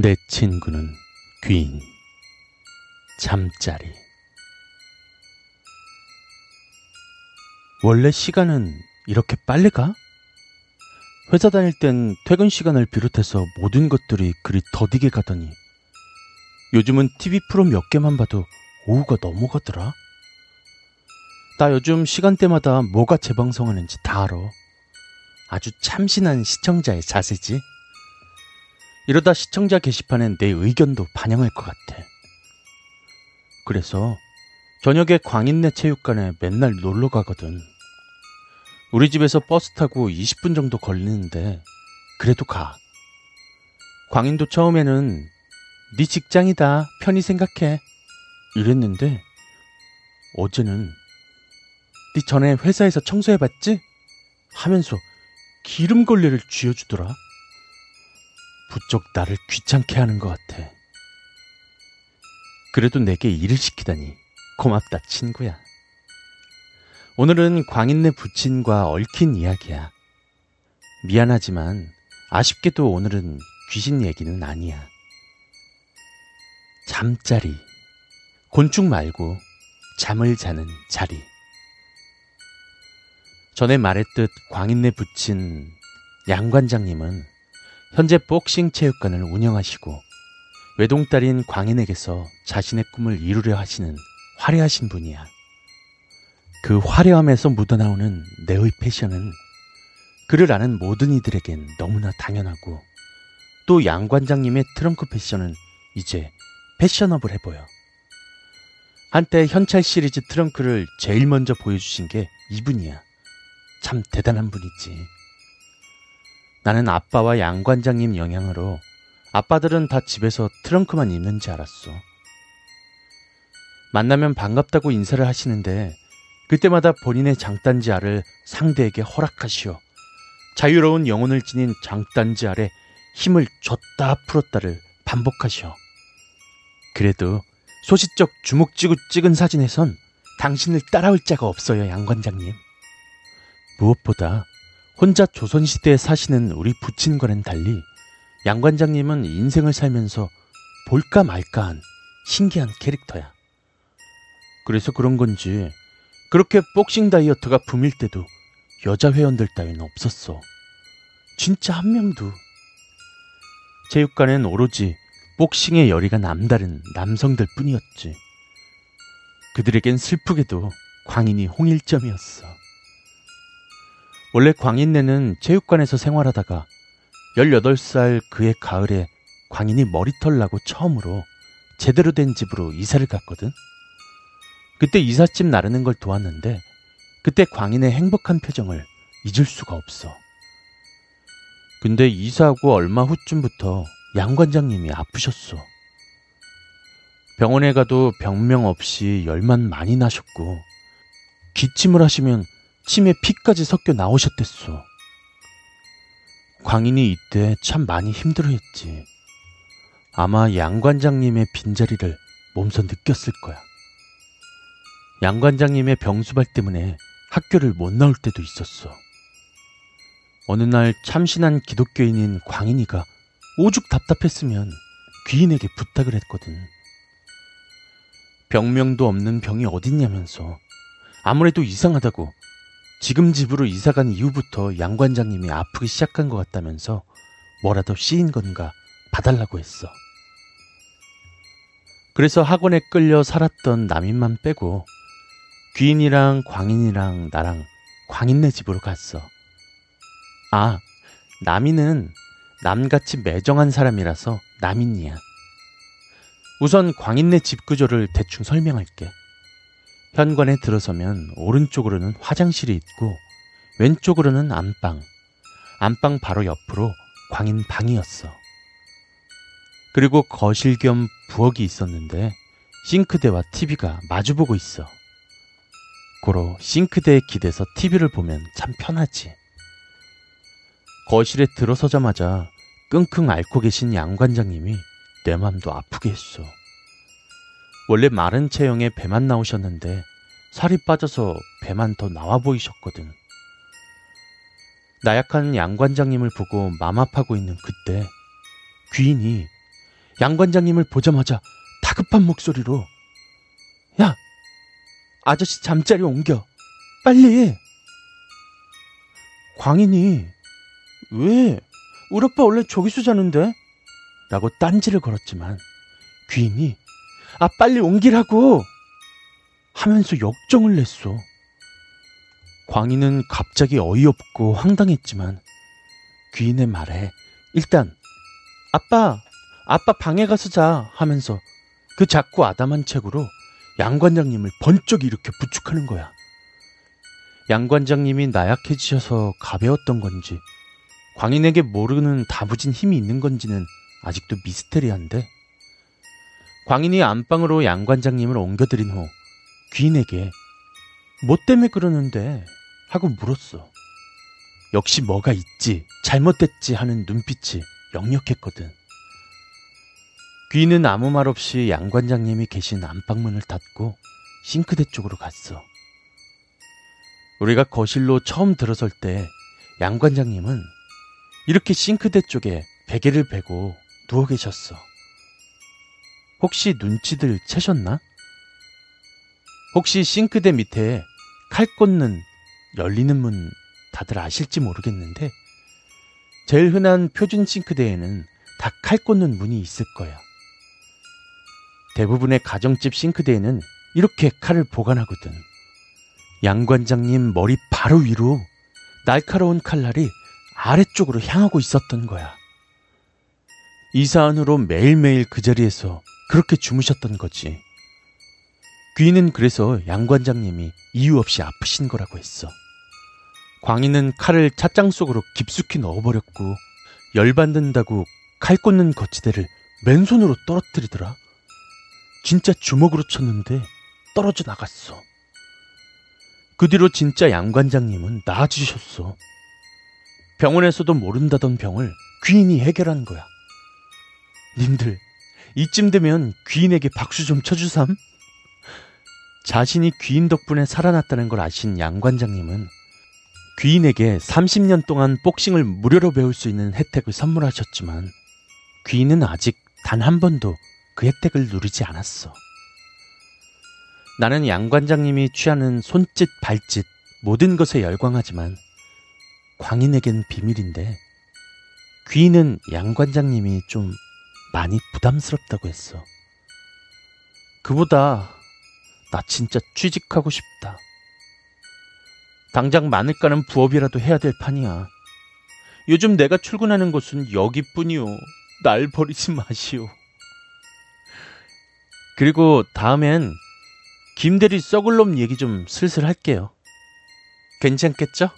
내 친구는 귀인 잠자리 원래 시간은 이렇게 빨리 가? 회사 다닐 땐 퇴근 시간을 비롯해서 모든 것들이 그리 더디게 가더니 요즘은 TV 프로 몇 개만 봐도 오후가 넘어가더라. 나 요즘 시간대마다 뭐가 재방송하는지 다 알아. 아주 참신한 시청자의 자세지. 이러다 시청자 게시판엔 내 의견도 반영할 것 같아. 그래서 저녁에 광인내 체육관에 맨날 놀러 가거든. 우리 집에서 버스 타고 20분 정도 걸리는데 그래도 가. 광인도 처음에는 네 직장이다 편히 생각해 이랬는데 어제는 네 전에 회사에서 청소해봤지? 하면서 기름 걸레를 쥐어주더라. 부쩍 나를 귀찮게 하는 것 같아. 그래도 내게 일을 시키다니 고맙다 친구야. 오늘은 광인네 부친과 얽힌 이야기야. 미안하지만 아쉽게도 오늘은 귀신 얘기는 아니야. 잠자리. 곤충 말고 잠을 자는 자리. 전에 말했듯 광인네 부친 양 관장님은 현재 복싱 체육관을 운영하시고 외동딸인 광인에게서 자신의 꿈을 이루려 하시는 화려하신 분이야. 그 화려함에서 묻어나오는 내의 패션은 그를 아는 모든 이들에겐 너무나 당연하고 또 양 관장님의 트렁크 패션은 이제 패셔너블해 보여. 한때 현찰 시리즈 트렁크를 제일 먼저 보여주신 게 이분이야. 참 대단한 분이지. 나는 아빠와 양 관장님 영향으로 아빠들은 다 집에서 트렁크만 입는지 알았어. 만나면 반갑다고 인사를 하시는데 그때마다 본인의 장단지 알을 상대에게 허락하시어 자유로운 영혼을 지닌 장단지 알에 힘을 줬다 풀었다를 반복하시어. 그래도 소시적 주먹쥐고 찍은 사진에선 당신을 따라올 자가 없어요, 양 관장님. 무엇보다 혼자 조선시대에 사시는 우리 부친과는 달리 양 관장님은 인생을 살면서 볼까 말까한 신기한 캐릭터야. 그래서 그런 건지 그렇게 복싱 다이어트가 붐일 때도 여자 회원들 따위는 없었어. 진짜 한 명도. 체육관엔 오로지 복싱의 열의가 남다른 남성들 뿐이었지. 그들에겐 슬프게도 광인이 홍일점이었어. 원래 광인네는 체육관에서 생활하다가 18살 그의 가을에 광인이 머리털 나고 처음으로 제대로 된 집으로 이사를 갔거든. 그때 이삿짐 나르는 걸 도왔는데 그때 광인의 행복한 표정을 잊을 수가 없어. 근데 이사하고 얼마 후쯤부터 양 관장님이 아프셨어. 병원에 가도 병명 없이 열만 많이 나셨고 기침을 하시면 침에 피까지 섞여 나오셨댔어. 광인이 이때 참 많이 힘들어했지. 아마 양 관장님의 빈자리를 몸소 느꼈을 거야. 양 관장님의 병수발 때문에 학교를 못 나올 때도 있었어. 어느 날 참신한 기독교인인 광인이가 오죽 답답했으면 귀인에게 부탁을 했거든. 병명도 없는 병이 어딨냐면서 아무래도 이상하다고 지금 집으로 이사간 이후부터 양 관장님이 아프기 시작한 것 같다면서 뭐라도 씌인 건가 봐달라고 했어. 그래서 학원에 끌려 살았던 남인만 빼고 귀인이랑 광인이랑 나랑 광인네 집으로 갔어. 아, 남인은 남같이 매정한 사람이라서 남인이야. 우선 광인네 집 구조를 대충 설명할게. 현관에 들어서면 오른쪽으로는 화장실이 있고 왼쪽으로는 안방, 안방 바로 옆으로 광인 방이었어. 그리고 거실 겸 부엌이 있었는데 싱크대와 TV가 마주보고 있어. 고로 싱크대에 기대서 TV를 보면 참 편하지. 거실에 들어서자마자 끙끙 앓고 계신 양 관장님이 내 맘도 아프게 했어. 원래 마른 체형에 배만 나오셨는데 살이 빠져서 배만 더 나와 보이셨거든. 나약한 양 관장님을 보고 맘 아파하고 있는 그때 귀인이 양 관장님을 보자마자 다급한 목소리로 야, 아저씨 잠자리 옮겨. 빨리. 광인이 왜? 우리 오빠 원래 저기서 자는데? 라고 딴지를 걸었지만 귀인이 아 빨리 옮기라고 하면서 역정을 냈어. 광인은 갑자기 어이없고 황당했지만 귀인의 말에 일단 아빠 아빠 방에 가서 자 하면서 그 작고 아담한 책으로 양 관장님을 번쩍 이렇게 부축하는 거야. 양 관장님이 나약해지셔서 가벼웠던 건지 광인에게 모르는 다부진 힘이 있는 건지는 아직도 미스테리한데 광인이 안방으로 양 관장님을 옮겨드린 후 귀인에게 뭐 때문에 그러는데 하고 물었어. 역시 뭐가 있지 잘못됐지 하는 눈빛이 역력했거든. 귀인은 아무 말 없이 양 관장님이 계신 안방문을 닫고 싱크대 쪽으로 갔어. 우리가 거실로 처음 들어설 때 양 관장님은 이렇게 싱크대 쪽에 베개를 베고 누워 계셨어. 혹시 눈치들 채셨나? 혹시 싱크대 밑에 칼 꽂는 열리는 문 다들 아실지 모르겠는데 제일 흔한 표준 싱크대에는 다 칼 꽂는 문이 있을 거야. 대부분의 가정집 싱크대에는 이렇게 칼을 보관하거든. 양 관장님 머리 바로 위로 날카로운 칼날이 아래쪽으로 향하고 있었던 거야. 이사 안으로 매일매일 그 자리에서 그렇게 주무셨던 거지. 귀는 그래서 양 관장님이 이유 없이 아프신 거라고 했어. 광희는 칼을 찻장 속으로 깊숙이 넣어버렸고 열받는다고 칼 꽂는 거치대를 맨손으로 떨어뜨리더라. 진짜 주먹으로 쳤는데 떨어져 나갔어. 그 뒤로 진짜 양 관장님은 나아지셨어. 병원에서도 모른다던 병을 귀인이 해결한 거야. 님들, 이쯤 되면 귀인에게 박수 좀 쳐주삼? 자신이 귀인 덕분에 살아났다는 걸 아신 양 관장님은 귀인에게 30년 동안 복싱을 무료로 배울 수 있는 혜택을 선물하셨지만 귀인은 아직 단 한 번도 그 혜택을 누리지 않았어. 나는 양 관장님이 취하는 손짓, 발짓, 모든 것에 열광하지만 광인에겐 비밀인데 귀인은 양 관장님이 좀 많이 부담스럽다고 했어. 그보다 나 진짜 취직하고 싶다. 당장 마늘 까는 부업이라도 해야 될 판이야. 요즘 내가 출근하는 곳은 여기뿐이오. 날 버리지 마시오. 그리고 다음엔 김대리 썩을 놈 얘기 좀 슬슬 할게요. 괜찮겠죠?